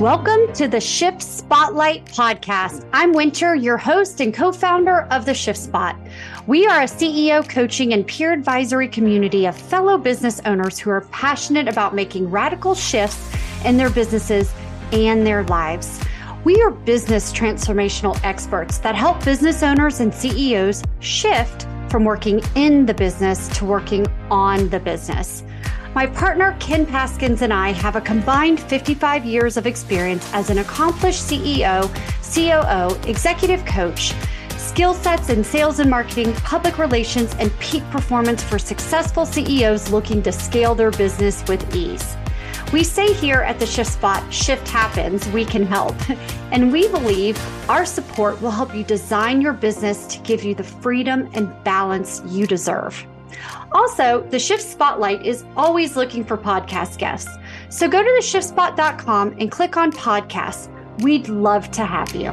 Welcome to the Shift Spotlight podcast. I'm Winter, your host and co founder of the Shift Spot. We are a CEO coaching and peer advisory community of fellow business owners who are passionate about making radical shifts in their businesses and their lives. We are business transformational experts that help business owners and CEOs shift from working in the business to working on the business. My partner, Ken Paskins, and I have a combined 55 years of experience as an accomplished CEO, COO, executive coach, skill sets in sales and marketing, public relations, and peak performance for successful CEOs looking to scale their business with ease. We say here at the Shift Spot, shift happens, we can help. And we believe our support will help you design your business to give you the freedom and balance you deserve. Also, the Shift Spotlight is always looking for podcast guests. So go to theshiftspot.com and click on podcasts. We'd love to have you.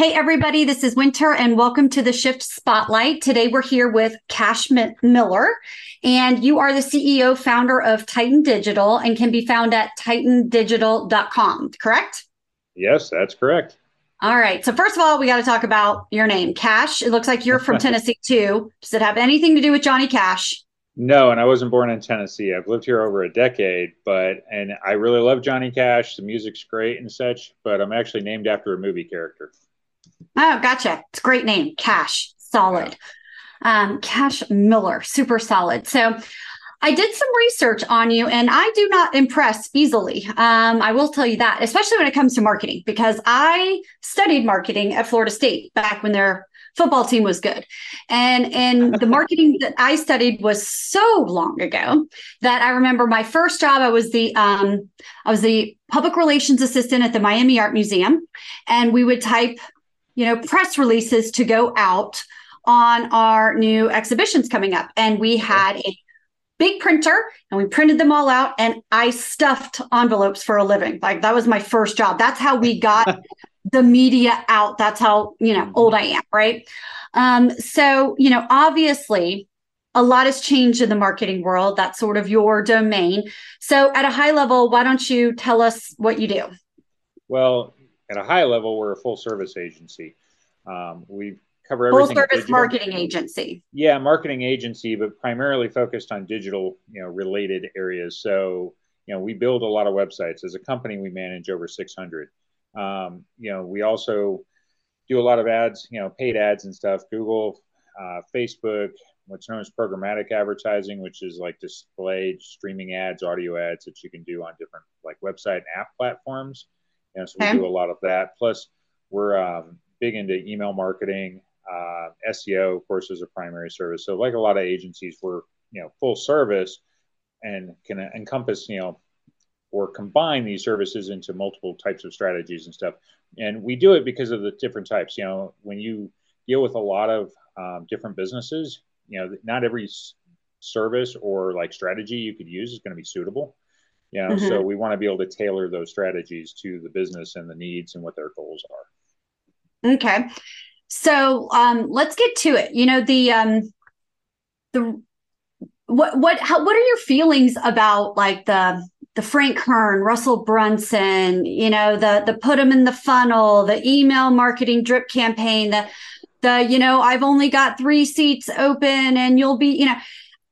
Hey, everybody, this is Winter, and welcome to the Shift Spotlight. Today, we're here with Cash Miller, and you are the CEO, founder of Titan Digital, and can be found at titandigital.com, correct? Yes, that's correct. All right. So, first of all, we got to talk about your name, Cash. It looks like you're from Tennessee too. Does it have anything to do with Johnny Cash? No, and I wasn't born in Tennessee. I've lived here over a decade, but and I really love Johnny Cash. The music's great and such, but I'm actually named after a movie character. Oh, gotcha. It's a great name. Cash. Solid. Um, Cash Miller. Super solid. So I did some research on you and I do not impress easily. Um, I will tell you that, especially when it comes to marketing, because I studied marketing at Florida State back when their football team was good. And and the marketing that I studied was so long ago that I remember my first job, I was the um, I was the public relations assistant at the Miami Art Museum. And we would type you know, press releases to go out on our new exhibitions coming up. And we had a big printer and we printed them all out and I stuffed envelopes for a living. Like that was my first job. That's how we got the media out. That's how, you know, old I am, right? Um, so, you know, obviously a lot has changed in the marketing world. That's sort of your domain. So at a high level, why don't you tell us what you do? Well, at a high level, we're a full service agency. Um, we cover everything. Full service marketing agency. Yeah, marketing agency, but primarily focused on digital, you know, related areas. So, you know, we build a lot of websites. As a company, we manage over 600. Um, you know, we also do a lot of ads, you know, paid ads and stuff. Google, uh, Facebook, what's known as programmatic advertising, which is like display streaming ads, audio ads that you can do on different like website and app platforms. And so we okay. do a lot of that. Plus, we're um, big into email marketing. Uh, SEO, of course, is a primary service. So, like a lot of agencies, we're you know full service and can encompass you know or combine these services into multiple types of strategies and stuff. And we do it because of the different types. You know, when you deal with a lot of um, different businesses, you know, not every service or like strategy you could use is going to be suitable. You know, mm-hmm. so we want to be able to tailor those strategies to the business and the needs and what their goals are. Okay. So um, let's get to it. You know, the um, the what what how what are your feelings about like the the Frank Kern, Russell Brunson, you know, the the put them in the funnel, the email marketing drip campaign, the the you know, I've only got three seats open and you'll be, you know,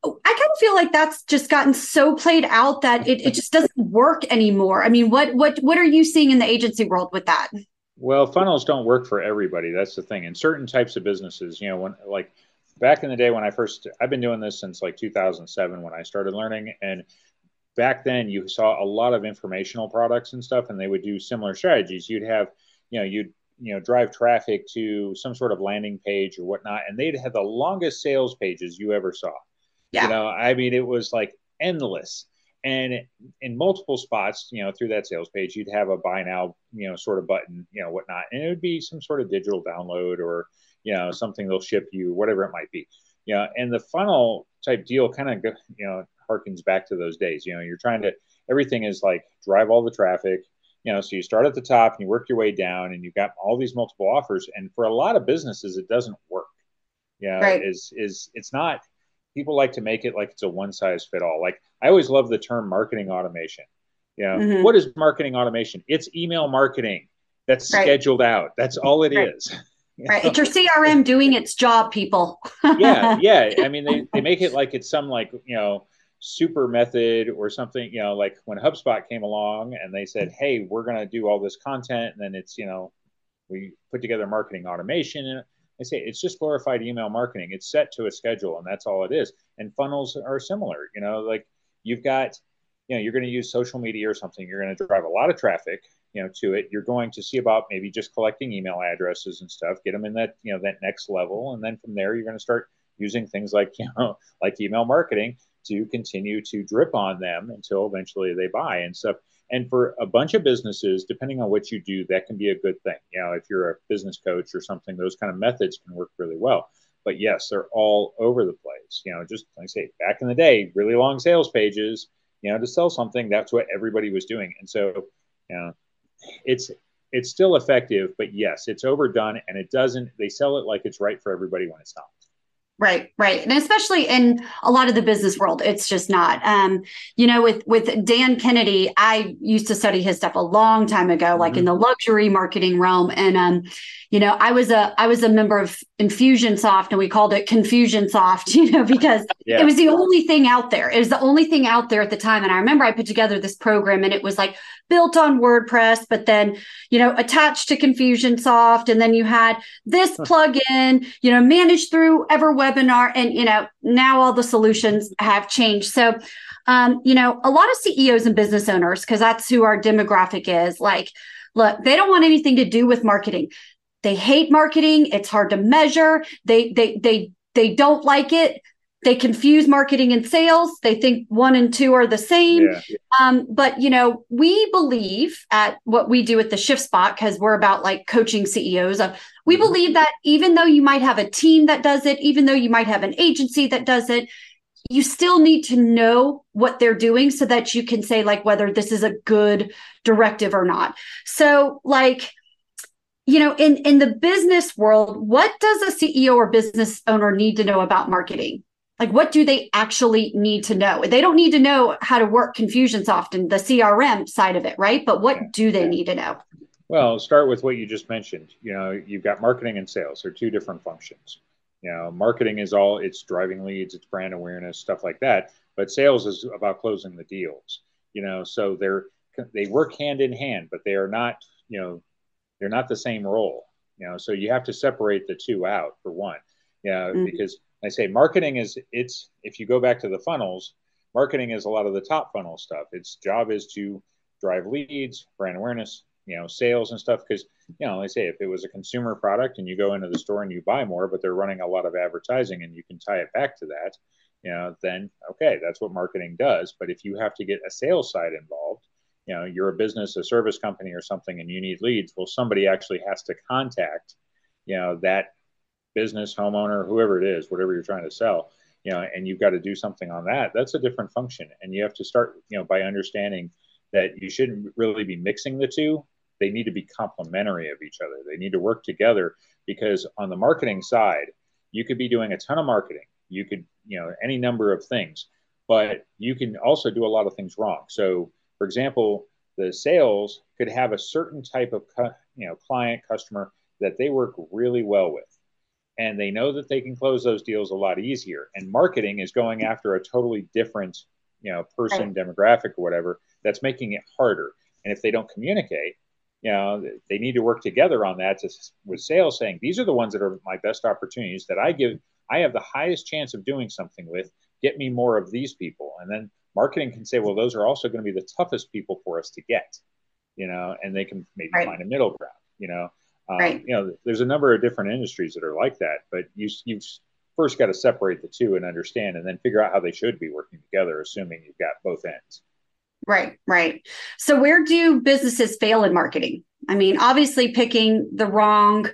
I kind of feel like that's just gotten so played out that it, it just doesn't work anymore. I mean, what what what are you seeing in the agency world with that? Well, funnels don't work for everybody. That's the thing. In certain types of businesses, you know, when like back in the day when I first I've been doing this since like 2007 when I started learning and back then you saw a lot of informational products and stuff and they would do similar strategies. You'd have, you know, you'd you know drive traffic to some sort of landing page or whatnot and they'd have the longest sales pages you ever saw yeah. You know, I mean, it was like endless. And in multiple spots, you know, through that sales page, you'd have a buy now, you know, sort of button, you know, whatnot. And it would be some sort of digital download or, you know, something they'll ship you, whatever it might be. You know, and the funnel type deal kind of, you know, harkens back to those days. You know, you're trying to, everything is like drive all the traffic, you know, so you start at the top and you work your way down and you've got all these multiple offers. And for a lot of businesses, it doesn't work. You know, right. is, is, it's not, people like to make it like it's a one size fit all. Like I always love the term marketing automation. You know, mm-hmm. what is marketing automation? It's email marketing that's right. scheduled out. That's all it right. is. Right. It's your CRM doing its job, people. yeah. Yeah. I mean, they, they make it like it's some like, you know, super method or something, you know, like when HubSpot came along and they said, Hey, we're going to do all this content. And then it's, you know, we put together marketing automation. I say it's just glorified email marketing. It's set to a schedule and that's all it is. And funnels are similar, you know, like you've got, you know, you're going to use social media or something. You're going to drive a lot of traffic you know to it you're going to see about maybe just collecting email addresses and stuff get them in that you know that next level and then from there you're going to start using things like you know like email marketing to continue to drip on them until eventually they buy and stuff and for a bunch of businesses depending on what you do that can be a good thing you know if you're a business coach or something those kind of methods can work really well but yes they're all over the place you know just like i say back in the day really long sales pages you know to sell something that's what everybody was doing and so you know it's it's still effective, but yes, it's overdone and it doesn't. They sell it like it's right for everybody when it's not. Right, right, and especially in a lot of the business world, it's just not. Um, you know, with with Dan Kennedy, I used to study his stuff a long time ago, like mm-hmm. in the luxury marketing realm, and um, you know, I was a I was a member of Infusionsoft, and we called it Confusionsoft, you know, because yeah. it was the only thing out there. It was the only thing out there at the time, and I remember I put together this program, and it was like built on WordPress, but then, you know, attached to Confusionsoft. And then you had this plugin, you know, managed through EverWebinar. And, you know, now all the solutions have changed. So, um, you know, a lot of CEOs and business owners, because that's who our demographic is, like, look, they don't want anything to do with marketing. They hate marketing. It's hard to measure. They, they, they, they don't like it they confuse marketing and sales they think one and two are the same yeah. um, but you know we believe at what we do at the shift spot because we're about like coaching ceos uh, we mm-hmm. believe that even though you might have a team that does it even though you might have an agency that does it you still need to know what they're doing so that you can say like whether this is a good directive or not so like you know in in the business world what does a ceo or business owner need to know about marketing? Like what do they actually need to know? They don't need to know how to work confusionsoft and the crm side of it right? But what do they need to know? Well start with what you just mentioned. You know you've got marketing and sales they're two different functions. You know marketing is all it's driving leads it's brand awareness stuff like that. But sales is about closing the deals you know so they're they work hand in hand but they are not you know they're not the same role you know so you have to separate the two out for one you know mm-hmm. because I say marketing is it's if you go back to the funnels, marketing is a lot of the top funnel stuff. Its job is to drive leads, brand awareness, you know, sales and stuff. Because you know, I say if it was a consumer product and you go into the store and you buy more, but they're running a lot of advertising and you can tie it back to that, you know, then okay, that's what marketing does. But if you have to get a sales side involved, you know, you're a business, a service company or something, and you need leads. Well, somebody actually has to contact, you know, that business, homeowner, whoever it is, whatever you're trying to sell, you know, and you've got to do something on that, that's a different function. And you have to start, you know, by understanding that you shouldn't really be mixing the two. They need to be complementary of each other. They need to work together because on the marketing side, you could be doing a ton of marketing. You could, you know, any number of things, but you can also do a lot of things wrong. So, for example, the sales could have a certain type of, you know, client customer that they work really well with and they know that they can close those deals a lot easier. And marketing is going after a totally different, you know, person right. demographic or whatever that's making it harder. And if they don't communicate, you know, they need to work together on that to, with sales saying these are the ones that are my best opportunities that I give I have the highest chance of doing something with. Get me more of these people. And then marketing can say, well, those are also going to be the toughest people for us to get, you know, and they can maybe right. find a middle ground, you know. Um, right. You know, there's a number of different industries that are like that, but you you first got to separate the two and understand, and then figure out how they should be working together, assuming you've got both ends. Right, right. So where do businesses fail in marketing? I mean, obviously picking the wrong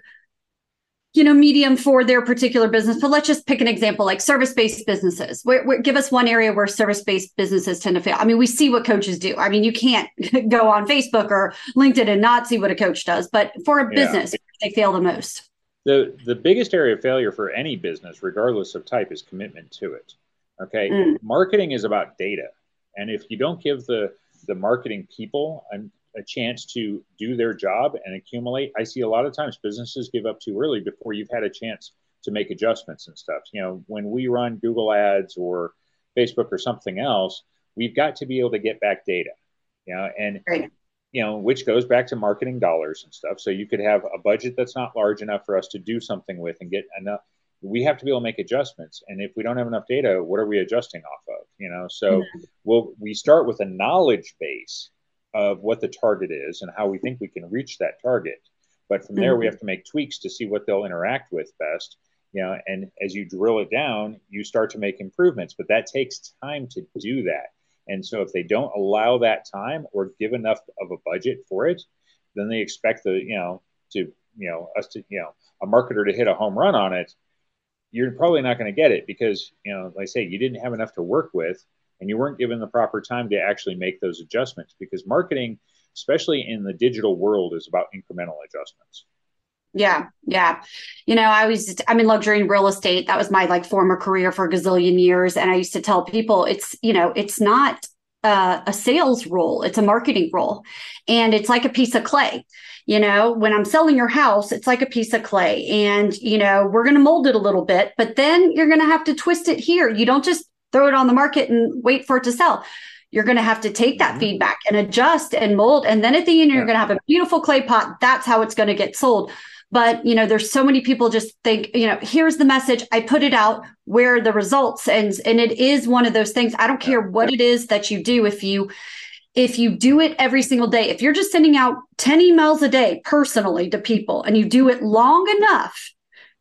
you know medium for their particular business but let's just pick an example like service-based businesses where, where, give us one area where service-based businesses tend to fail i mean we see what coaches do i mean you can't go on facebook or linkedin and not see what a coach does but for a business yeah. they fail the most the the biggest area of failure for any business regardless of type is commitment to it Okay. Mm. Marketing is about data. And if you don't give the, the marketing people a chance to do their job and accumulate, I see a lot of times businesses give up too early before you've had a chance to make adjustments and stuff. You know, when we run Google ads or Facebook or something else, we've got to be able to get back data. You know, and right. you know, which goes back to marketing dollars and stuff. So you could have a budget that's not large enough for us to do something with and get enough we have to be able to make adjustments and if we don't have enough data what are we adjusting off of you know so mm-hmm. we'll we start with a knowledge base of what the target is and how we think we can reach that target. But from there mm-hmm. we have to make tweaks to see what they'll interact with best you know and as you drill it down you start to make improvements but that takes time to do that. And so if they don't allow that time or give enough of a budget for it then they expect the you know to you know us to you know a marketer to hit a home run on it you're probably not going to get it because you know like i say you didn't have enough to work with and you weren't given the proper time to actually make those adjustments because marketing especially in the digital world is about incremental adjustments. Yeah yeah. You know i was i'm in luxury and real estate. That was my like former career for a gazillion years. And i used to tell people it's you know it's not uh, a sales role. It's a marketing role. And it's like a piece of clay. You know when i'm selling your house it's like a piece of clay. And you know we're going to mold it a little bit but then you're going to have to twist it here. You don't just throw it on the market and wait for it to sell. You're going to have to take that mm-hmm. feedback and adjust and mold and then at the end you're going to have a beautiful clay pot. That's how it's going to get sold. But you know there's so many people just think you know here's the message. I put it out. Where are the results? And and it is one of those things. I don't care what it is that you do if you if you do it every single day, if you're just sending out 10 emails a day personally to people and you do it long enough,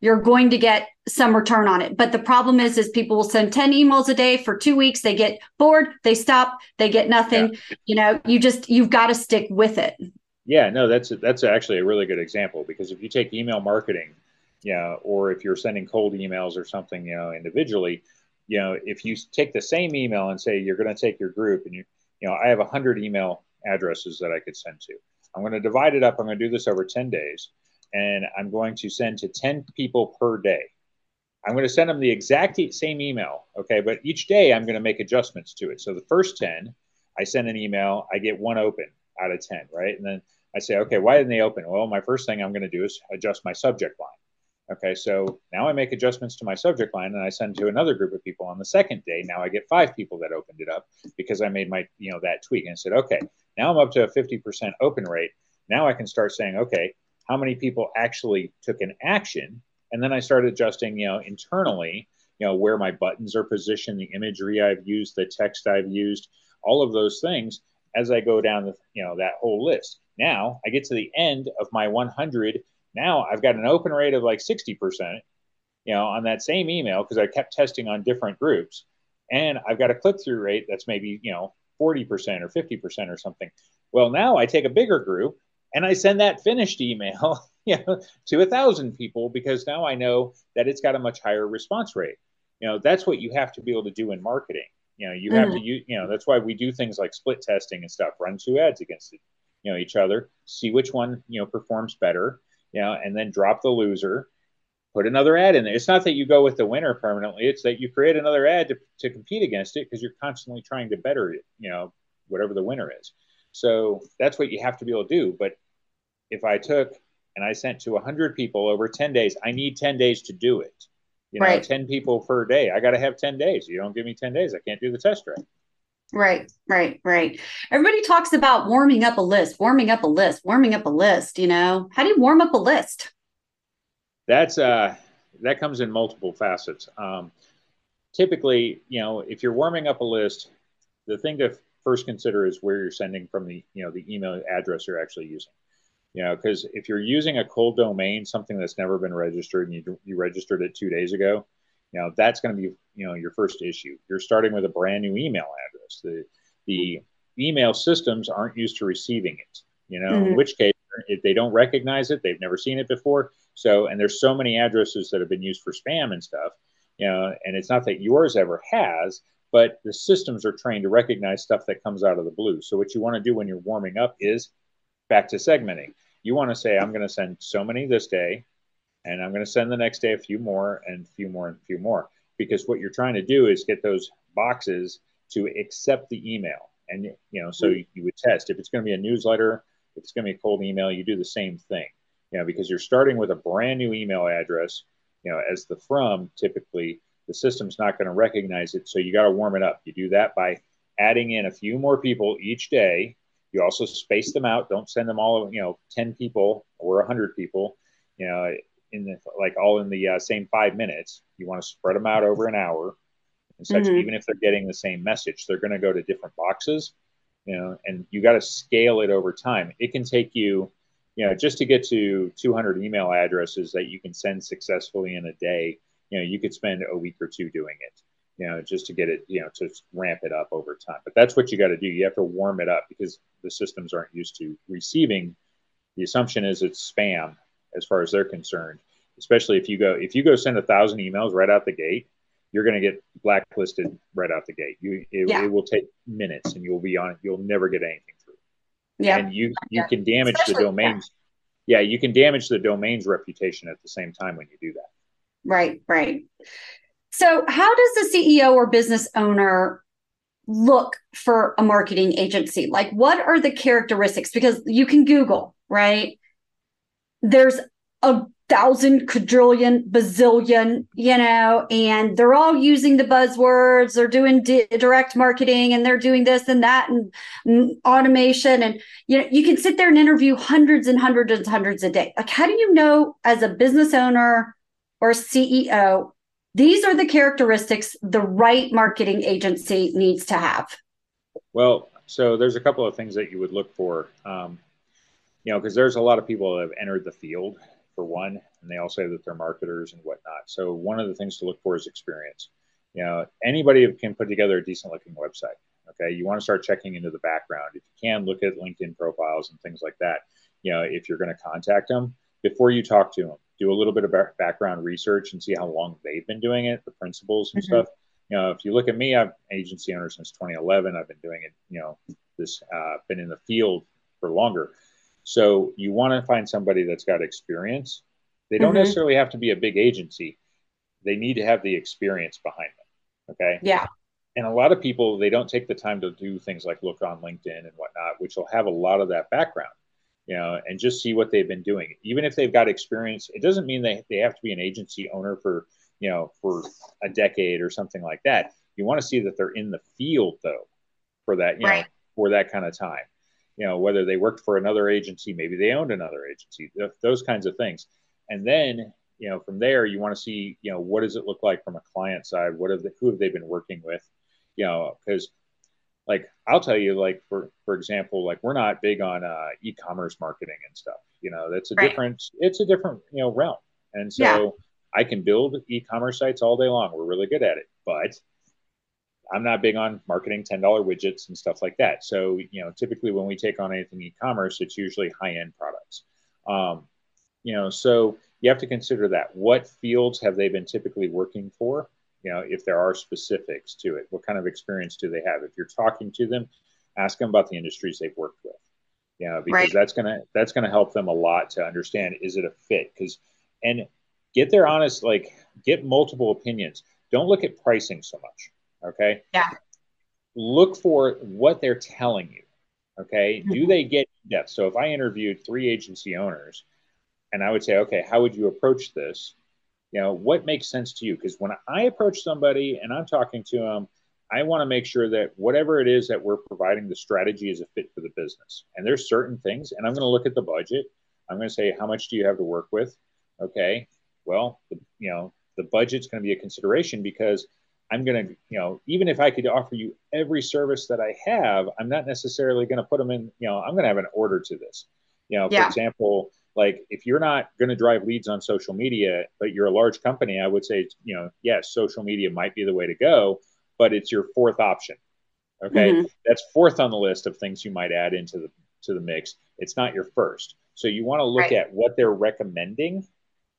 you're going to get some return on it. But the problem is, is people will send 10 emails a day for two weeks. They get bored, they stop, they get nothing. Yeah. You know, you just, you've got to stick with it. Yeah, no, that's, that's actually a really good example because if you take email marketing, you know, or if you're sending cold emails or something, you know, individually, you know, if you take the same email and say you're going to take your group and you, you know, I have a 100 email addresses that I could send to. I'm going to divide it up. I'm going to do this over 10 days, and I'm going to send to 10 people per day. I'm going to send them the exact same email, okay? But each day I'm going to make adjustments to it. So the first 10, I send an email, I get one open out of 10, right? And then I say, okay, why didn't they open? Well, my first thing I'm going to do is adjust my subject line. Okay, so now I make adjustments to my subject line and I send to another group of people on the second day. Now I get five people that opened it up because I made my, you know, that tweak and I said, okay, now I'm up to a 50% open rate. Now I can start saying, okay, how many people actually took an action? And then I started adjusting, you know, internally, you know, where my buttons are positioned, the imagery I've used, the text I've used, all of those things as I go down the, you know, that whole list. Now I get to the end of my 100 now I've got an open rate of like 60%, you know, on that same email because I kept testing on different groups. And I've got a click through rate that's maybe, you know, 40% or 50% or something. Well, now I take a bigger group and I send that finished email you know, to a thousand people because now I know that it's got a much higher response rate. You know, that's what you have to be able to do in marketing. You know, you mm-hmm. have to use, you know, that's why we do things like split testing and stuff, run two ads against it, you know, each other, see which one, you know, performs better you know, and then drop the loser, put another ad in there. It's not that you go with the winner permanently. It's that you create another ad to, to compete against it because you're constantly trying to better it, you know, whatever the winner is. So that's what you have to be able to do. But if I took and I sent to 100 people over 10 days, I need 10 days to do it. You know, right. 10 people per day. I got to have 10 days. You don't give me 10 days, I can't do the test right. Right, right, right. Everybody talks about warming up a list, warming up a list, warming up a list, you know. How do you warm up a list? That's uh that comes in multiple facets. Um, typically, you know, if you're warming up a list, the thing to first consider is where you're sending from the, you know, the email address you're actually using. You know, because if you're using a cold domain, something that's never been registered and you, you registered it two days ago, you know, that's going to be, you know, your first issue. You're starting with a brand new email address. The, the email systems aren't used to receiving it, you know, mm-hmm. in which case, if they don't recognize it, they've never seen it before. So, and there's so many addresses that have been used for spam and stuff, you know, and it's not that yours ever has, but the systems are trained to recognize stuff that comes out of the blue. So, what you want to do when you're warming up is back to segmenting. You want to say, I'm going to send so many this day, and I'm going to send the next day a few more and a few more and a few more. because what you're trying to do is get those boxes to accept the email. And you know, so mm-hmm. you would test if it's going to be a newsletter, if it's going to be a cold email, you do the same thing. You know, because you're starting with a brand new email address, you know, as the from typically the system's not going to recognize it. So you got to warm it up. You do that by adding in a few more people each day. You also space them out. Don't send them all, you know, 10 people or 100 people, you know, in the, like all in the uh, same five minutes. You want to spread them out over an hour and such. Mm-hmm. Even if they're getting the same message, they're going to go to different boxes, you know, and you got to scale it over time. It can take you, you know, just to get to 200 email addresses that you can send successfully in a day you know you could spend a week or two doing it you know just to get it you know to ramp it up over time. But that's what you got to do. You have to warm it up because the systems aren't used to receiving. The assumption is it's spam as far as they're concerned especially if you go if you go send a thousand emails right out the gate you're going to get blacklisted right out the gate. You it, yeah. it, will take minutes and you'll be on you'll never get anything through. Yeah. And you you yeah. can damage especially, the domains. Yeah. yeah you can damage the domain's reputation at the same time when you do that. Right, right. So, how does the CEO or business owner look for a marketing agency? Like, what are the characteristics? Because you can Google, right? There's a thousand, quadrillion, bazillion, you know, and they're all using the buzzwords. They're doing di- direct marketing and they're doing this and that and, and automation. And, you know, you can sit there and interview hundreds and hundreds and hundreds a day. Like, how do you know as a business owner or CEO, these are the characteristics the right marketing agency needs to have. Well, so there's a couple of things that you would look for. Um, you know, because there's a lot of people that have entered the field for one, and they all say that they're marketers and whatnot. So one of the things to look for is experience. You know, anybody can put together a decent looking website. Okay, you want to start checking into the background. If you can, look at LinkedIn profiles and things like that. You know, if you're going to contact them before you talk to them, do a little bit of background research and see how long they've been doing it, the principles and mm-hmm. stuff. You know, if you look at me, I've agency owner since 2011. I've been doing it, you know, this uh, been in the field for longer. So you want to find somebody that's got experience. They don't mm-hmm. necessarily have to be a big agency. They need to have the experience behind them. Okay. Yeah. And a lot of people, they don't take the time to do things like look on LinkedIn and whatnot, which will have a lot of that background you know, and just see what they've been doing. Even if they've got experience, it doesn't mean they, they have to be an agency owner for, you know, for a decade or something like that. You want to see that they're in the field though for that, you right. know, for that kind of time. You know, whether they worked for another agency, maybe they owned another agency, th- those kinds of things. And then, you know, from there, you want to see, you know, what does it look like from a client side? What have they, who have they been working with? You know, because like I'll tell you, like for for example, like we're not big on uh, e-commerce marketing and stuff. You know, that's a right. different it's a different you know realm. And so yeah. I can build e-commerce sites all day long. We're really good at it, but I'm not big on marketing ten dollar widgets and stuff like that. So you know, typically when we take on anything e-commerce, it's usually high end products. Um, you know, so you have to consider that. What fields have they been typically working for? You know, if there are specifics to it, what kind of experience do they have? If you're talking to them, ask them about the industries they've worked with. You know, because right. that's gonna that's gonna help them a lot to understand is it a fit? Because and get their honest like get multiple opinions. Don't look at pricing so much. Okay. Yeah. Look for what they're telling you. Okay. Mm-hmm. Do they get depth? So if I interviewed three agency owners and I would say, okay, how would you approach this? You know what makes sense to you? Because when i approach somebody and i'm talking to them i want to make sure that whatever it is that we're providing the strategy is a fit for the business. And there's certain things and i'm going to look at the budget. I'm going to say how much do you have to work with? Okay. Well the, you know the budget's going to be a consideration because i'm going to you know even if i could offer you every service that i have i'm not necessarily going to put them in you know i'm going to have an order to this. You know yeah. for example like if you're not going to drive leads on social media but you're a large company i would say you know yes social media might be the way to go but it's your fourth option okay? Mm-hmm. that's fourth on the list of things you might add into the to the mix. It's not your first. So you want to look right. at what they're recommending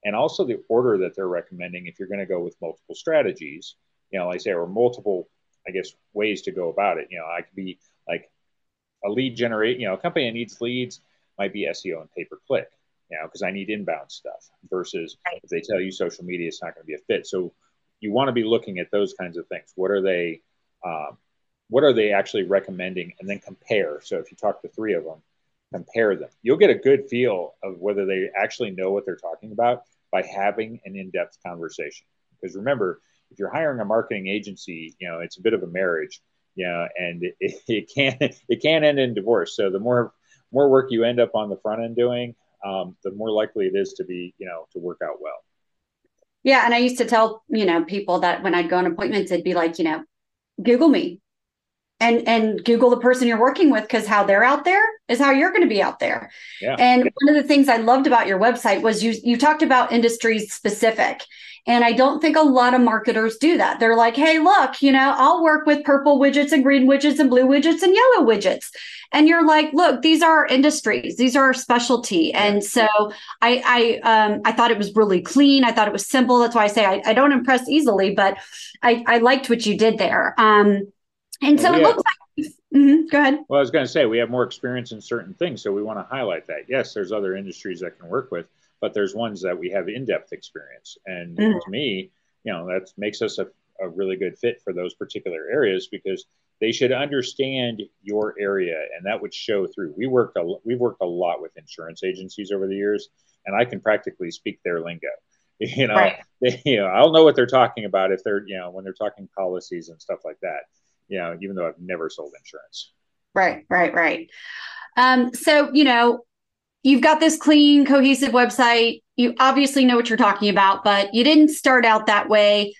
and also the order that they're recommending if you're going to go with multiple strategies you know like i say or multiple i guess ways to go about it. You know i could be like a lead generate you know a company that needs leads might be seo and pay per click know, because I need inbound stuff versus right. if they tell you social media, it's not going to be a fit. So you want to be looking at those kinds of things. What are they? Um, what are they actually recommending? And then compare. So if you talk to three of them, compare them. You'll get a good feel of whether they actually know what they're talking about by having an in-depth conversation. Because remember, if you're hiring a marketing agency, you know it's a bit of a marriage, you know, and it, it, it can it can end in divorce. So the more more work you end up on the front end doing, um, the more likely it is to be you know to work out well. Yeah. And I used to tell, you know, people that when I'd go on appointments, it'd be like, you know, Google me and and Google the person you're working with because how they're out there is how you're going to be out there. Yeah. And one of the things I loved about your website was you you talked about industries specific. And I don't think a lot of marketers do that. They're like, hey, look, you know, I'll work with purple widgets and green widgets and blue widgets and yellow widgets. And you're like, look, these are our industries, these are our specialty. And so I I um I thought it was really clean. I thought it was simple. That's why I say I, I don't impress easily, but I, I liked what you did there. Um and so it looks like Mm-hmm. Go ahead. Well, I was going to say we have more experience in certain things, so we want to highlight that. Yes, there's other industries that can work with, but there's ones that we have in-depth experience, and mm-hmm. to me, you know, that makes us a, a really good fit for those particular areas because they should understand your area, and that would show through. We worked a we've worked a lot with insurance agencies over the years, and I can practically speak their lingo. You know, right. they, you know, I'll know what they're talking about if they're you know when they're talking policies and stuff like that you know, even though I've never sold insurance. Right, right, right. Um, so, you know, you've got this clean, cohesive website. You obviously know what you're talking about, but you didn't start out that way.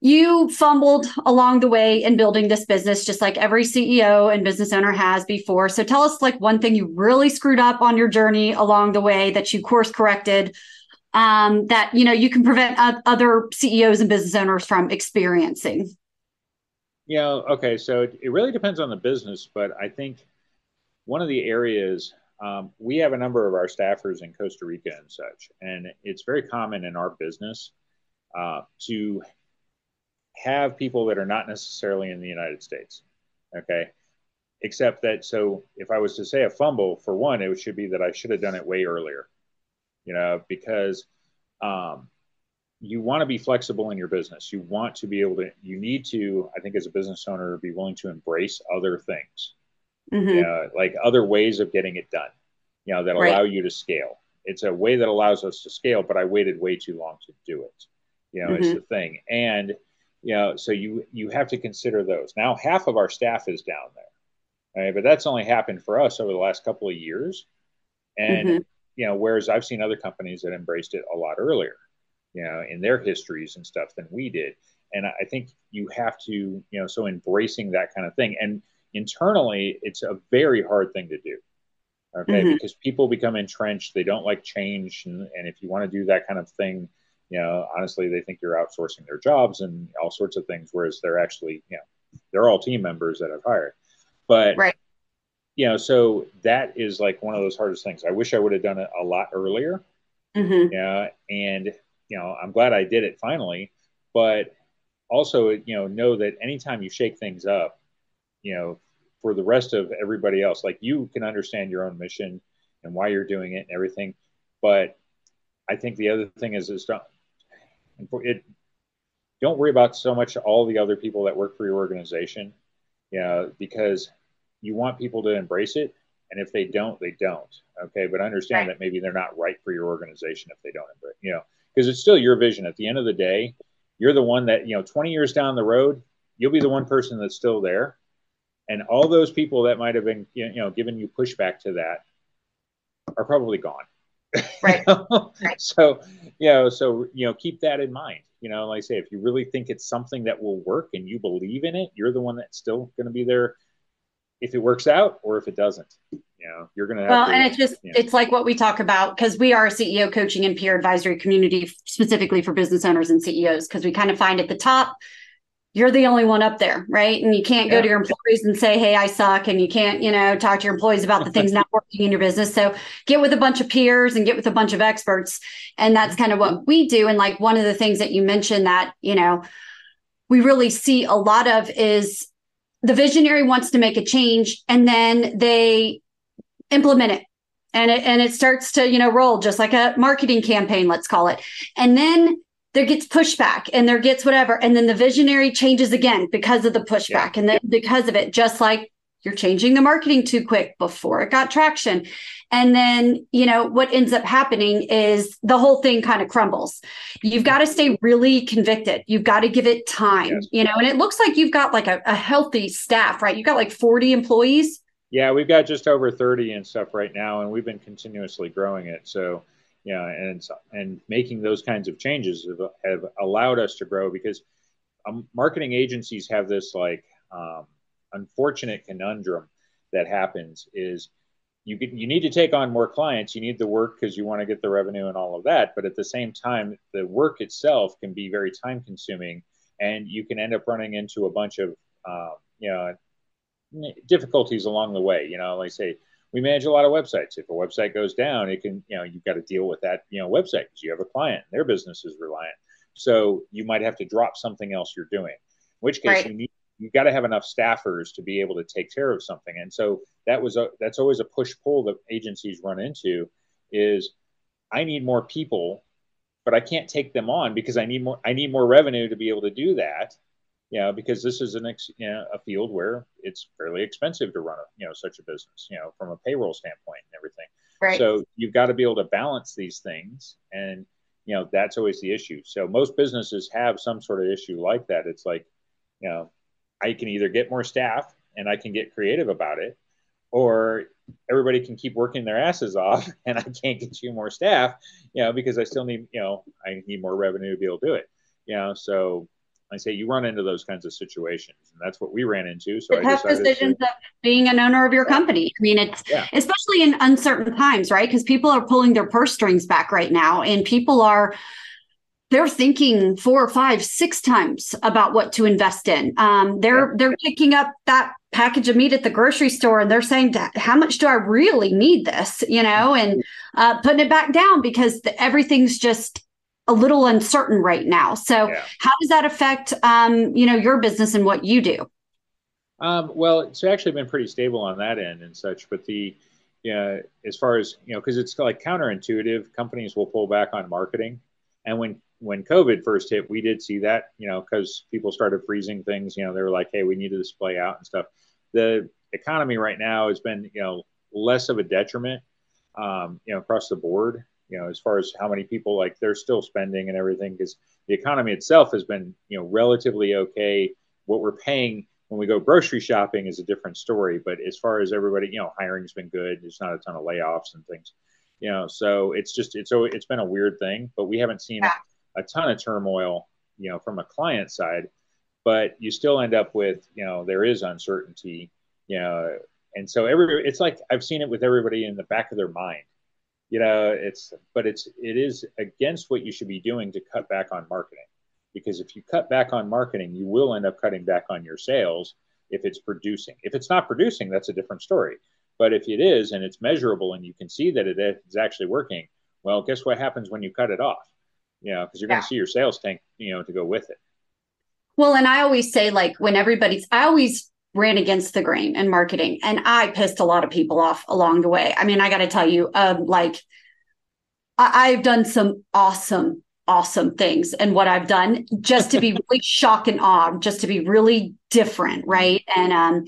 You fumbled along the way in building this business, just like every CEO and business owner has before. So tell us like one thing you really screwed up on your journey along the way that you course corrected um, that you know you can prevent other CEOs and business owners from experiencing. Yeah. okay, so it, it really depends on the business, but I think one of the areas um, we have a number of our staffers in Costa Rica and such, and it's very common in our business uh, to have people that are not necessarily in the United States. Okay. Except that, so if I was to say a fumble, for one, it should be that I should have done it way earlier, you know, because um, you want to be flexible in your business. You want to be able to, you need to, I think, as a business owner, be willing to embrace other things, mm-hmm. uh, like other ways of getting it done, you know, that right. allow you to scale. It's a way that allows us to scale, but I waited way too long to do it. You know, mm-hmm. it's the thing. And, you know, so you, you have to consider those. Now, half of our staff is down there, right? but that's only happened for us over the last couple of years. And, mm-hmm. you know, whereas I've seen other companies that embraced it a lot earlier you know, in their histories and stuff than we did. And I think you have to, you know, so embracing that kind of thing. And internally, it's a very hard thing to do. Okay. Mm-hmm. Because people become entrenched. They don't like change. And, and if you want to do that kind of thing, you know, honestly, they think you're outsourcing their jobs and all sorts of things, whereas they're actually, you know, they're all team members that I've hired. But, right. you know, so that is like one of those hardest things. I wish I would have done it a lot earlier. Mm-hmm. Yeah. And you know, I'm glad I did it finally, but also, you know, know that anytime you shake things up, you know, for the rest of everybody else, like you can understand your own mission and why you're doing it and everything. But I think the other thing is, is don't, it, don't worry about so much all the other people that work for your organization, you know, because you want people to embrace it. And if they don't, they don't. Okay. But understand right. that maybe they're not right for your organization if they don't embrace, you know, because it's still your vision. At the end of the day, you're the one that you know. 20 years down the road, you'll be the one person that's still there, and all those people that might have been you know giving you pushback to that are probably gone. Right. right. So you know, so you know, keep that in mind. You know, like I say, if you really think it's something that will work and you believe in it, you're the one that's still going to be there if it works out or if it doesn't you know you're gonna well to, and it's just you know. it's like what we talk about because we are a ceo coaching and peer advisory community specifically for business owners and ceos because we kind of find at the top you're the only one up there right? And you can't go yeah. to your employees and say hey i suck and you can't you know talk to your employees about the things not working in your business. So get with a bunch of peers and get with a bunch of experts. And that's kind of what we do. And like one of the things that you mentioned that you know we really see a lot of is the visionary wants to make a change and then they implement it. And it and it starts to you know roll just like a marketing campaign let's call it. And then there gets pushback and there gets whatever and then the visionary changes again because of the pushback yeah. and then because of it just like you're changing the marketing too quick before it got traction. And then you know what ends up happening is the whole thing kind of crumbles. You've got to stay really convicted. You've got to give it time yes. you know and it looks like you've got like a, a healthy staff right? You've got like 40 employees? Yeah we've got just over 30 and stuff right now and we've been continuously growing it. So yeah and and making those kinds of changes have, have allowed us to grow because um, marketing agencies have this like um, unfortunate conundrum that happens is you get, you need to take on more clients you need the work because you want to get the revenue and all of that but at the same time the work itself can be very time consuming and you can end up running into a bunch of uh, you know difficulties along the way you know like say we manage a lot of websites if a website goes down it can you know you've got to deal with that you know website because you have a client their business is reliant so you might have to drop something else you're doing in which case right. you need you got to have enough staffers to be able to take care of something. And so that was a that's always a push pull that agencies run into is I need more people, but I can't take them on because I need more I need more revenue to be able to do that. You know, because this is an ex, you know, a field where it's fairly expensive to run a, you know such a business, you know, from a payroll standpoint and everything. Right. So you've got to be able to balance these things and you know that's always the issue. So most businesses have some sort of issue like that. It's like, you know, I can either get more staff and I can get creative about it, or everybody can keep working their asses off and I can't get you more staff, you know, because I still need, you know, I need more revenue to be able to do it. You know, so I say you run into those kinds of situations, and that's what we ran into. So the tough decisions to, of being an owner of your company. I mean, it's yeah. especially in uncertain times, right? Because people are pulling their purse strings back right now, and people are they're thinking four or five, six times about what to invest in. Um, they're they're picking up that package of meat at the grocery store and they're saying, "How much do I really need this?" You know, and uh, putting it back down because the, everything's just a little uncertain right now. So, yeah. how does that affect um, you know your business and what you do? Um, well, it's actually been pretty stable on that end and such, but the yeah, as far as you know, because it's like counterintuitive, companies will pull back on marketing, and when when COVID first hit, we did see that, you know, because people started freezing things. You know, they were like, "Hey, we need to display out and stuff." The economy right now has been, you know, less of a detriment, um, you know, across the board. You know, as far as how many people like they're still spending and everything, because the economy itself has been, you know, relatively okay. What we're paying when we go grocery shopping is a different story. But as far as everybody, you know, hiring's been good. There's not a ton of layoffs and things you know so it's just it's so it's been a weird thing but we haven't seen a ton of turmoil, you know, from a client side, but you still end up with, you know, there is uncertainty, you know, and so every it's like I've seen it with everybody in the back of their mind, you know, it's but it's it is against what you should be doing to cut back on marketing, because if you cut back on marketing, you will end up cutting back on your sales if it's producing. If it's not producing, that's a different story. But if it is and it's measurable and you can see that it is actually working, well, guess what happens when you cut it off? you know, because you're going to see your sales tank, you know, to go with it. Well, and I always say, like, when everybody's, I always ran against the grain in marketing and I pissed a lot of people off along the way. I mean, I got to tell you, um, like, I- I've done some awesome, awesome things and what I've done just to be really shock and awe, just to be really different. Right. And, um,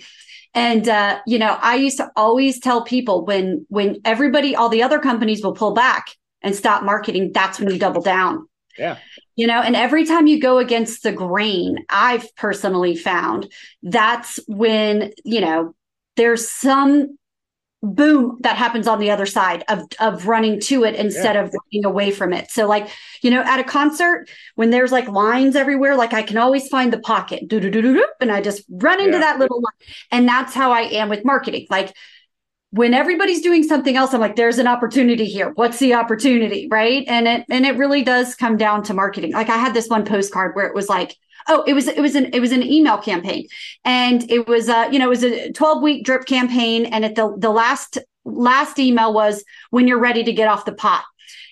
and uh, you know, I used to always tell people when when everybody, all the other companies will pull back, and stop marketing, that's when you double down. Yeah. You know, and every time you go against the grain, I've personally found that's when, you know, there's some boom that happens on the other side of of running to it instead yeah. of running away from it. So like, you know, at a concert when there's like lines everywhere, like I can always find the pocket, do do do do, and I just run into yeah. that little line. And that's how I am with marketing. Like when everybody's doing something else i'm like there's an opportunity here. What's the opportunity? Right? And it and it really does come down to marketing. Like i had this one postcard where it was like oh it was it was an it was an email campaign. And it was uh you know it was a 12 week drip campaign. And at the the last last email was when you're ready to get off the pot.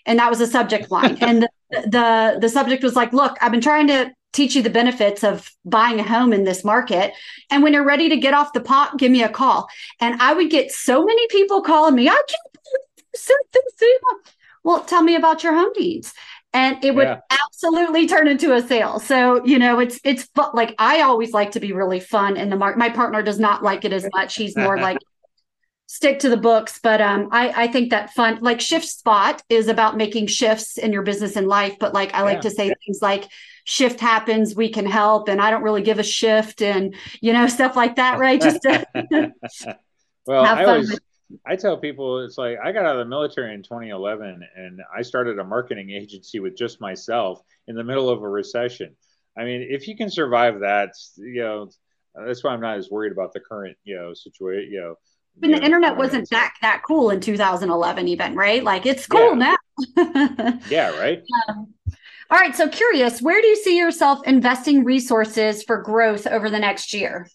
And that was the subject line. And the, the the subject was like look i've been trying to teach you the benefits of buying a home in this market. And when you're ready to get off the pot, give me a call. And I would get so many people calling me, I can't believe you sent this email. Well, tell me about your home needs. and it would yeah. absolutely turn into a sale. So, you know, it's it's fun. like I always like to be really fun in the market. My partner does not like it as much. He's more like stick to the books but um I, I think that fun like shift spot is about making shifts in your business and life but like i like yeah. to say things like shift happens we can help and i don't really give a shift and you know stuff like that right just to well i always i tell people it's like i got out of the military in 2011 and i started a marketing agency with just myself in the middle of a recession i mean if you can survive that you know that's why i'm not as worried about the current you know situation you know when the internet wasn't that that cool in 2011 even right? Like it's cool yeah. now. Yeah right? Um, all right so curious where do you see yourself investing resources for growth over the next year?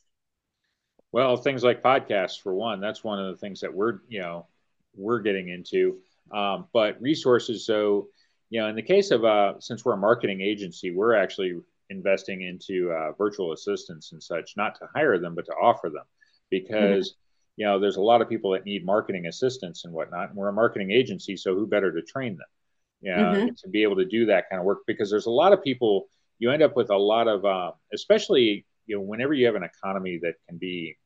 Well things like podcasts for one that's one of the things that we're you know we're getting into. Um, but resources so you know in the case of uh, since we're a marketing agency we're actually investing into uh, virtual assistants and such not to hire them but to offer them. Because mm-hmm you know, there's a lot of people that need marketing assistance and whatnot. And we're a marketing agency, so who better to train them? You know, mm-hmm. to be able to do that kind of work because there's a lot of people. You end up with a lot of, uh, especially you know, whenever you have an economy that can be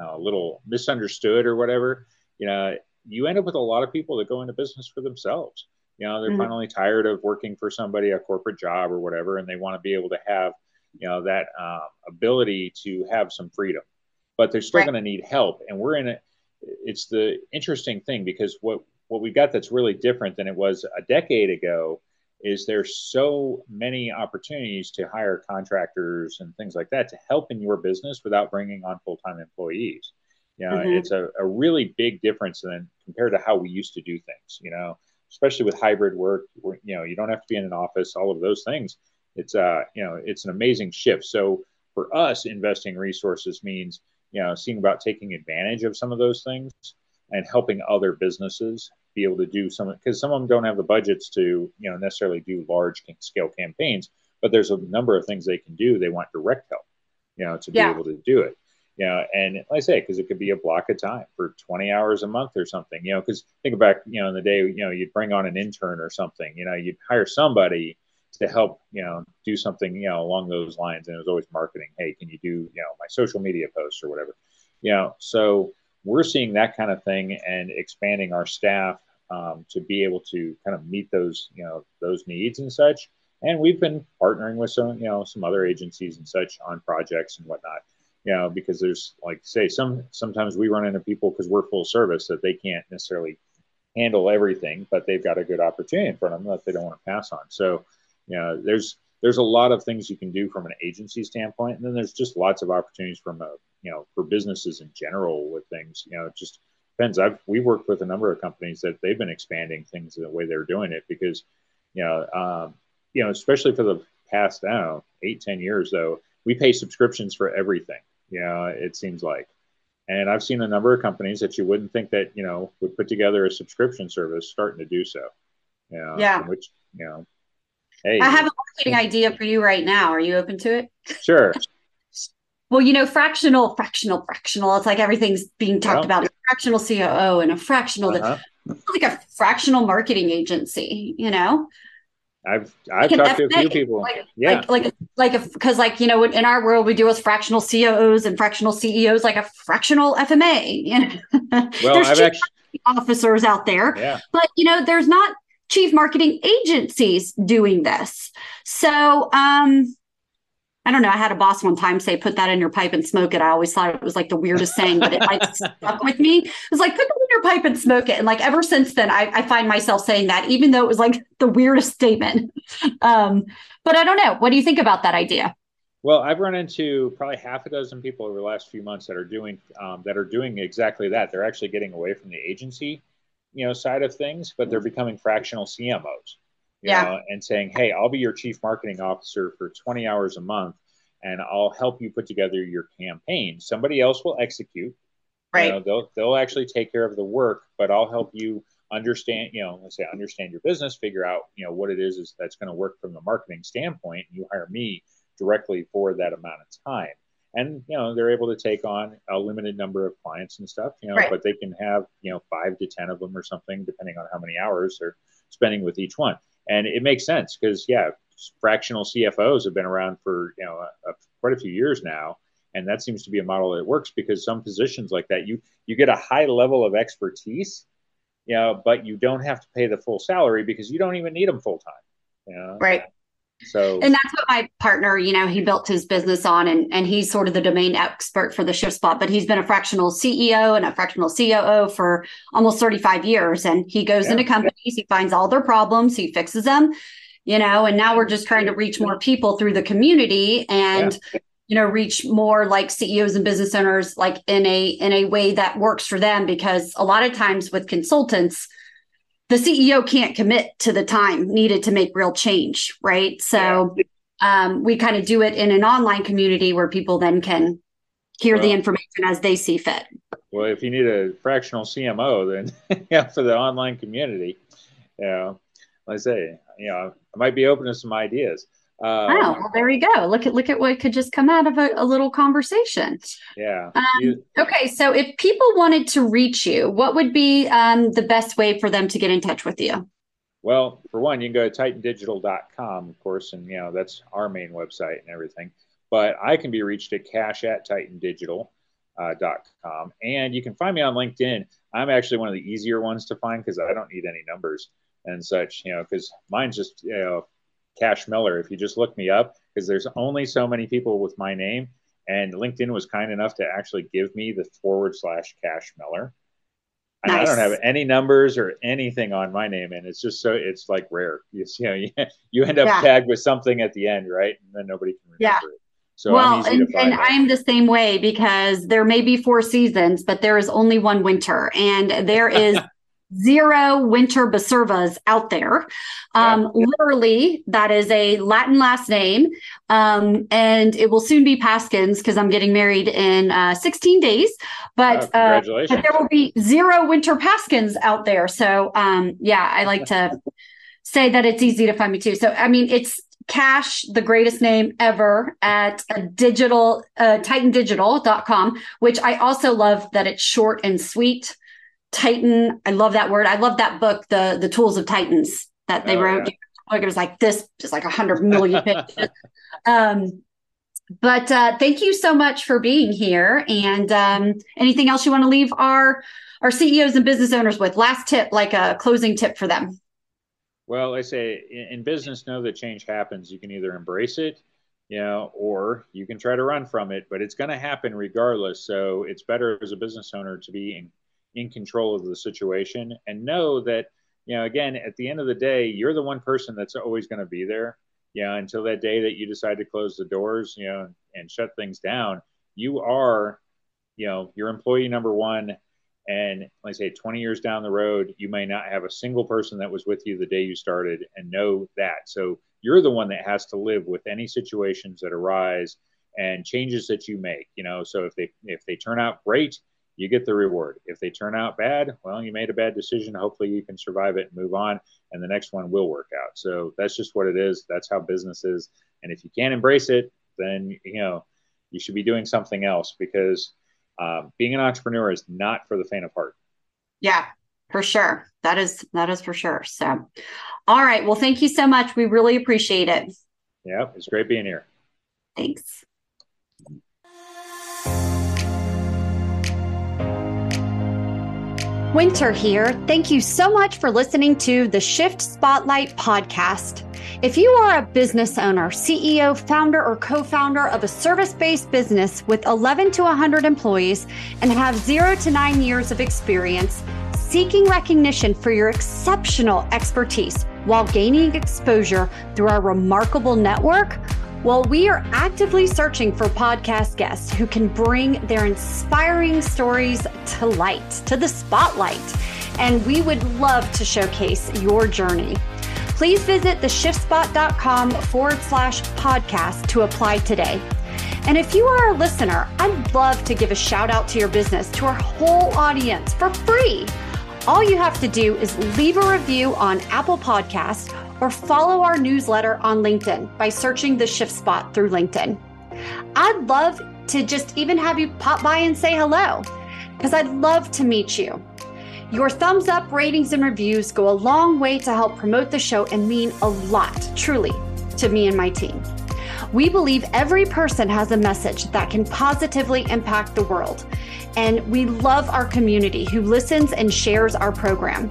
uh, a little misunderstood or whatever. You know, you end up with a lot of people that go into business for themselves. You know, they're mm-hmm. finally tired of working for somebody, a corporate job or whatever, and they want to be able to have, you know, that uh, ability to have some freedom but they're still right. going to need help. And we're in a, it's the interesting thing because what, what we've got that's really different than it was a decade ago is there's so many opportunities to hire contractors and things like that to help in your business without bringing on full-time employees. You know, mm-hmm. it's a, a really big difference than compared to how we used to do things, you know, especially with hybrid work, where, you know, you don't have to be in an office, all of those things. It's, uh, you know, it's an amazing shift. So for us, investing resources means you know, seeing about taking advantage of some of those things and helping other businesses be able to do some because some of them don't have the budgets to you know necessarily do large scale campaigns but there's a number of things they can do they want direct help you know to be yeah. able to do it you know and like i say because it could be a block of time for 20 hours a month or something you know because think about you know in the day you know you'd bring on an intern or something you know you'd hire somebody to help you know do something you know along those lines. And it was always marketing hey can you do you know my social media posts or whatever? You know so we're seeing that kind of thing and expanding our staff um, to be able to kind of meet those you know those needs and such. And we've been partnering with some you know some other agencies and such on projects and whatnot you know because there's like say some sometimes we run into people because we're full service that they can't necessarily handle everything but they've got a good opportunity in front of them that they don't want to pass on. So you know, there's there's a lot of things you can do from an agency standpoint, and then there's just lots of opportunities from a you know for businesses in general with things. You know, it just depends. I've we worked with a number of companies that they've been expanding things the way they're doing it because you know um, you know especially for the past I don't know eight ten years though we pay subscriptions for everything. You know, it seems like. And I've seen a number of companies that you wouldn't think that you know would put together a subscription service starting to do so. You know, yeah. Which you know Hey. I have a marketing idea for you right now. Are you open to it? Sure. well, you know, fractional, fractional, fractional. It's like everything's being talked well, about. A fractional COO and a fractional, uh-huh. like a fractional marketing agency. You know. I've I've like talked to a few people. Like, yeah, like like like because like you know in our world we deal with fractional COOs and fractional CEOs, like a fractional FMA. You know, well, there's I've actually officers out there, yeah. but you know there's not chief marketing agencies doing this. So, um, I don't know. I had a boss one time say, put that in your pipe and smoke it. I always thought it was like the weirdest saying, but it like stuck with me. It was like, put that in your pipe and smoke it. And like ever since then, I, I find myself saying that, even though it was like the weirdest statement. Um, but I don't know. What do you think about that idea? Well, I've run into probably half a dozen people over the last few months that are doing um, that are doing exactly that. They're actually getting away from the agency you know side of things, but they're mm-hmm. becoming fractional CMOs. yeah. Know, and saying, hey, I'll be your chief marketing officer for 20 hours a month, and I'll help you put together your campaign. Somebody else will execute. Right. You know, they'll they'll actually take care of the work, but I'll help you understand. You know, let's say understand your business, figure out you know what it is is that's going to work from the marketing standpoint. And you hire me directly for that amount of time and you know they're able to take on a limited number of clients and stuff you know right. but they can have you know five to ten of them or something depending on how many hours they're spending with each one and it makes sense because yeah, fractional CFOs have been around for you know a, a, quite a few years now, and that seems to be a model that works because some positions like that you you get a high level of expertise, you know, but you don't have to pay the full salary because you don't even need them full time. You know? Right. So and that's what my partner, you know, he built his business on and and he's sort of the domain expert for the shift spot, but he's been a fractional CEO and a fractional COO for almost 35 years. And he goes yeah. into companies, he finds all their problems, he fixes them, you know, and now we're just trying to reach more people through the community and yeah. you know, reach more like CEOs and business owners like in a in a way that works for them because a lot of times with consultants, the CEO can't commit to the time needed to make real change, right? So um, we kind of do it in an online community where people then can hear well, the information as they see fit. Well, if you need a fractional CMO, then yeah, for the online community, you know, like I say, you know, I might be open to some ideas. Um, oh, well, there you go. Look at look at what could just come out of a, a little conversation. Yeah. Um, you, okay, so if people wanted to reach you, what would be um, the best way for them to get in touch with you? Well, for one, you can go to titandigital.com, of course, and you know that's our main website and everything. But I can be reached at cash at titandigital.com, uh, and you can find me on LinkedIn. I'm actually one of the easier ones to find because I don't need any numbers and such, you know, because mine's just you know Cash Miller. If you just look me up, because there's only so many people with my name, and LinkedIn was kind enough to actually give me the forward slash Cash Miller. Nice. I don't have any numbers or anything on my name, and it's just so it's like rare. You, you know, you, you end up yeah. tagged with something at the end, right? And then nobody can remember yeah. it. So well, and, and I'm the same way because there may be four seasons, but there is only one winter, and there is zero winter Baservas out there. Um, yeah. Literally, that is a Latin last name. Um, and it will soon be Paskins because I'm getting married in uh, 16 days. But, oh, uh, but there will be zero winter Paskins out there. So, um, yeah, I like to say that it's easy to find me too. So, I mean, it's cash the greatest name ever at a digital uh, titandigital.com which i also love that it's short and sweet Titan. I love that word. I love that book, the the Tools of Titans that they oh, wrote. Yeah. It was like this, just like a hundred million pages. um, but uh, thank you so much for being here. And um, anything else you want to leave our our CEOs and business owners with? Last tip, like a closing tip for them. Well, I say in, in business, know that change happens. You can either embrace it, you know, or you can try to run from it, but it's going to happen regardless. So it's better as a business owner to be in control of the situation and know that you know again at the end of the day you're the one person that's always going to be there. You know until that day that you decide to close the doors you know and shut things down you are you know your employee number one. And I say 20 years down the road you may not have a single person that was with you the day you started and know that. So you're the one that has to live with any situations that arise and changes that you make you know. So if they if they turn out great you get the reward. If they turn out bad, well, you made a bad decision. Hopefully, you can survive it and move on, and the next one will work out. So that's just what it is. That's how business is. And if you can't embrace it, then you know you should be doing something else because um, being an entrepreneur is not for the faint of heart. Yeah, for sure. That is that is for sure. So, all right. Well, thank you so much. We really appreciate it. Yeah, it's great being here. Thanks. Winter here. Thank you so much for listening to the Shift Spotlight podcast. If you are a business owner, CEO, founder, or co founder of a service based business with 11 to 100 employees and have zero to nine years of experience, seeking recognition for your exceptional expertise while gaining exposure through our remarkable network, well, we are actively searching for podcast guests who can bring their inspiring stories to light, to the spotlight. And we would love to showcase your journey. Please visit theshiftspot.com forward slash podcast to apply today. And if you are a listener, I'd love to give a shout out to your business, to our whole audience for free. All you have to do is leave a review on Apple Podcast or follow our newsletter on LinkedIn by searching the Shift Spot through LinkedIn. I'd love to just even have you pop by and say hello because I'd love to meet you. Your thumbs up, ratings, and reviews go a long way to help promote the show and mean a lot, truly, to me and my team. We believe every person has a message that can positively impact the world. And we love our community who listens and shares our program.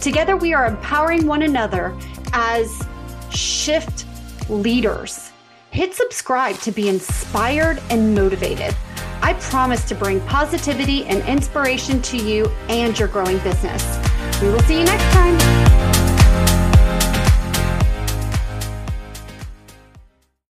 Together, we are empowering one another as shift leaders. Hit subscribe to be inspired and motivated. I promise to bring positivity and inspiration to you and your growing business. We will see you next time.